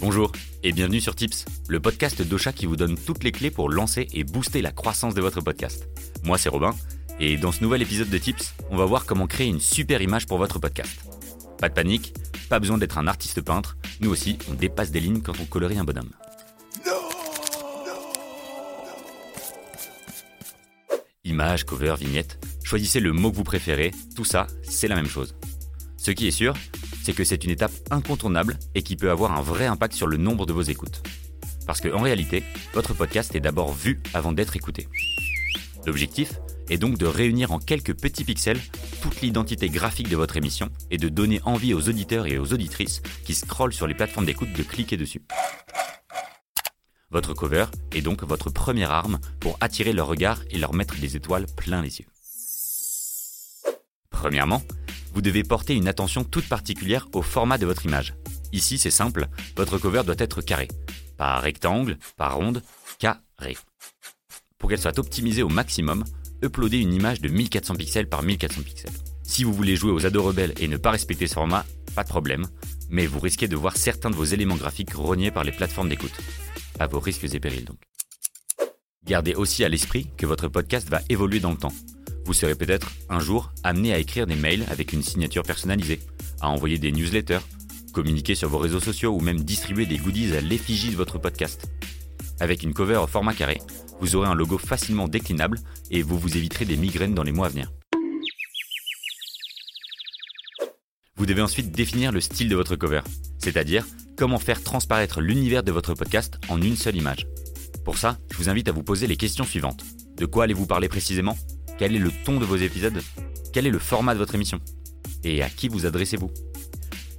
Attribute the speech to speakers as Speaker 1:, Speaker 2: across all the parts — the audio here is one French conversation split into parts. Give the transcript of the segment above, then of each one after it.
Speaker 1: Bonjour et bienvenue sur Tips, le podcast d'Ocha qui vous donne toutes les clés pour lancer et booster la croissance de votre podcast. Moi c'est Robin et dans ce nouvel épisode de Tips, on va voir comment créer une super image pour votre podcast. Pas de panique, pas besoin d'être un artiste peintre, nous aussi on dépasse des lignes quand on colorie un bonhomme. Image, cover, vignette, choisissez le mot que vous préférez, tout ça, c'est la même chose. Ce qui est sûr, c'est que c'est une étape incontournable et qui peut avoir un vrai impact sur le nombre de vos écoutes. Parce qu'en réalité, votre podcast est d'abord vu avant d'être écouté. L'objectif est donc de réunir en quelques petits pixels toute l'identité graphique de votre émission et de donner envie aux auditeurs et aux auditrices qui scrollent sur les plateformes d'écoute de cliquer dessus. Votre cover est donc votre première arme pour attirer leur regard et leur mettre des étoiles plein les yeux. Premièrement, vous devez porter une attention toute particulière au format de votre image. Ici, c'est simple, votre cover doit être carré. Pas rectangle, pas ronde, carré. Pour qu'elle soit optimisée au maximum, uploadez une image de 1400 pixels par 1400 pixels. Si vous voulez jouer aux ados rebelles et ne pas respecter ce format, pas de problème, mais vous risquez de voir certains de vos éléments graphiques rognés par les plateformes d'écoute. À vos risques et périls donc. Gardez aussi à l'esprit que votre podcast va évoluer dans le temps. Vous serez peut-être un jour amené à écrire des mails avec une signature personnalisée, à envoyer des newsletters, communiquer sur vos réseaux sociaux ou même distribuer des goodies à l'effigie de votre podcast. Avec une cover au format carré, vous aurez un logo facilement déclinable et vous vous éviterez des migraines dans les mois à venir. Vous devez ensuite définir le style de votre cover, c'est-à-dire comment faire transparaître l'univers de votre podcast en une seule image. Pour ça, je vous invite à vous poser les questions suivantes. De quoi allez-vous parler précisément? Quel est le ton de vos épisodes? Quel est le format de votre émission? Et à qui vous adressez-vous?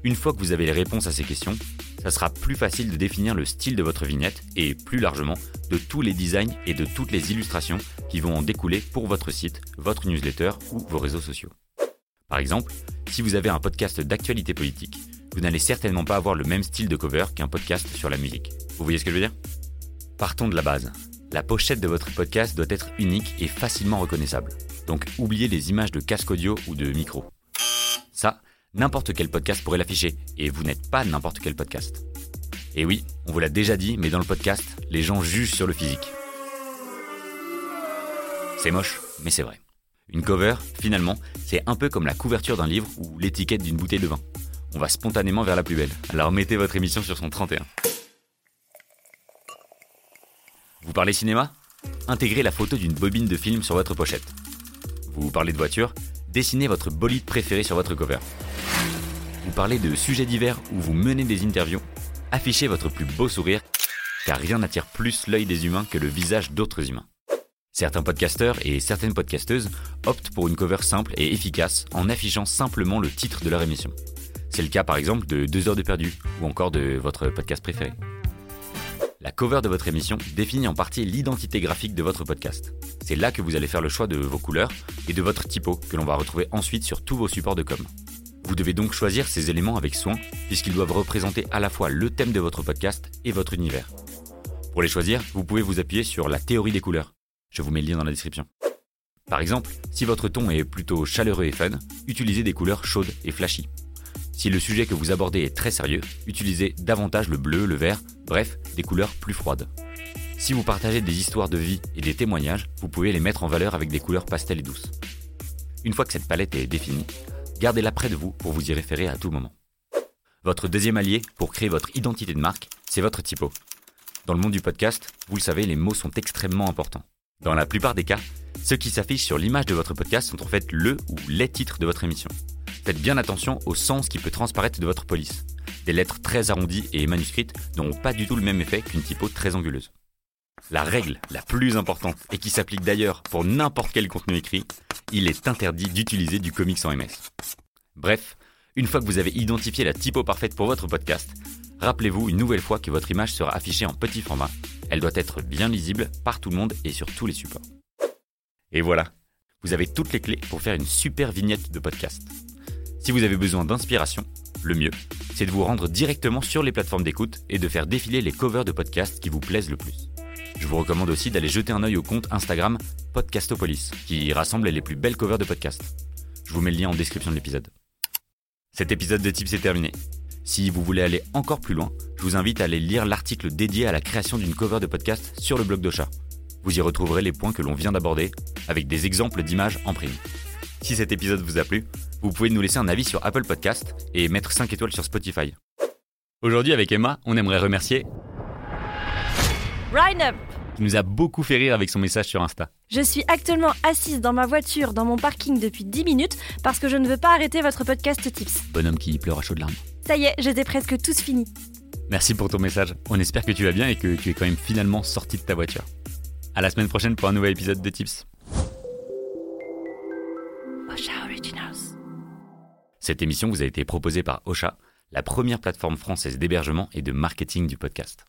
Speaker 1: Une fois que vous avez les réponses à ces questions, ça sera plus facile de définir le style de votre vignette et, plus largement, de tous les designs et de toutes les illustrations qui vont en découler pour votre site, votre newsletter ou vos réseaux sociaux. Par exemple, si vous avez un podcast d'actualité politique, vous n'allez certainement pas avoir le même style de cover qu'un podcast sur la musique. Vous voyez ce que je veux dire? Partons de la base. La pochette de votre podcast doit être unique et facilement reconnaissable. Donc oubliez les images de casque audio ou de micro. Ça, n'importe quel podcast pourrait l'afficher, et vous n'êtes pas n'importe quel podcast. Et oui, on vous l'a déjà dit, mais dans le podcast, les gens jugent sur le physique. C'est moche, mais c'est vrai. Une cover, finalement, c'est un peu comme la couverture d'un livre ou l'étiquette d'une bouteille de vin. On va spontanément vers la plus belle. Alors mettez votre émission sur son 31. Vous parlez cinéma? Intégrez la photo d'une bobine de film sur votre pochette. Vous parlez de voiture? Dessinez votre bolide préféré sur votre cover. Vous parlez de sujets divers ou vous menez des interviews? Affichez votre plus beau sourire, car rien n'attire plus l'œil des humains que le visage d'autres humains. Certains podcasteurs et certaines podcasteuses optent pour une cover simple et efficace en affichant simplement le titre de leur émission. C'est le cas par exemple de 2 heures de perdu ou encore de votre podcast préféré. La cover de votre émission définit en partie l'identité graphique de votre podcast. C'est là que vous allez faire le choix de vos couleurs et de votre typo que l'on va retrouver ensuite sur tous vos supports de com. Vous devez donc choisir ces éléments avec soin puisqu'ils doivent représenter à la fois le thème de votre podcast et votre univers. Pour les choisir, vous pouvez vous appuyer sur la théorie des couleurs. Je vous mets le lien dans la description. Par exemple, si votre ton est plutôt chaleureux et fun, utilisez des couleurs chaudes et flashy. Si le sujet que vous abordez est très sérieux, utilisez davantage le bleu, le vert, bref, des couleurs plus froides. Si vous partagez des histoires de vie et des témoignages, vous pouvez les mettre en valeur avec des couleurs pastel et douces. Une fois que cette palette est définie, gardez-la près de vous pour vous y référer à tout moment. Votre deuxième allié pour créer votre identité de marque, c'est votre typo. Dans le monde du podcast, vous le savez, les mots sont extrêmement importants. Dans la plupart des cas, ceux qui s'affichent sur l'image de votre podcast sont en fait le ou les titres de votre émission. Faites bien attention au sens qui peut transparaître de votre police. Des lettres très arrondies et manuscrites n'ont pas du tout le même effet qu'une typo très anguleuse. La règle la plus importante, et qui s'applique d'ailleurs pour n'importe quel contenu écrit, il est interdit d'utiliser du comics en MS. Bref, une fois que vous avez identifié la typo parfaite pour votre podcast, rappelez-vous une nouvelle fois que votre image sera affichée en petit format. Elle doit être bien lisible par tout le monde et sur tous les supports. Et voilà, vous avez toutes les clés pour faire une super vignette de podcast. Si vous avez besoin d'inspiration, le mieux, c'est de vous rendre directement sur les plateformes d'écoute et de faire défiler les covers de podcasts qui vous plaisent le plus. Je vous recommande aussi d'aller jeter un œil au compte Instagram Podcastopolis, qui rassemble les plus belles covers de podcasts. Je vous mets le lien en description de l'épisode. Cet épisode de Tips est terminé. Si vous voulez aller encore plus loin, je vous invite à aller lire l'article dédié à la création d'une cover de podcast sur le blog d'Ocha. Vous y retrouverez les points que l'on vient d'aborder, avec des exemples d'images en prime. Si cet épisode vous a plu, vous pouvez nous laisser un avis sur Apple Podcast et mettre 5 étoiles sur Spotify. Aujourd'hui avec Emma, on aimerait remercier
Speaker 2: Rhine Up
Speaker 1: qui nous a beaucoup fait rire avec son message sur Insta.
Speaker 2: Je suis actuellement assise dans ma voiture dans mon parking depuis 10 minutes parce que je ne veux pas arrêter votre podcast Tips.
Speaker 1: Bonhomme qui pleure à chaudes larmes.
Speaker 2: Ça y est, j'étais presque tous finis.
Speaker 1: Merci pour ton message. On espère que tu vas bien et que tu es quand même finalement sorti de ta voiture. À la semaine prochaine pour un nouvel épisode de Tips.
Speaker 2: Osha Originals.
Speaker 1: Cette émission vous a été proposée par Ocha, la première plateforme française d'hébergement et de marketing du podcast.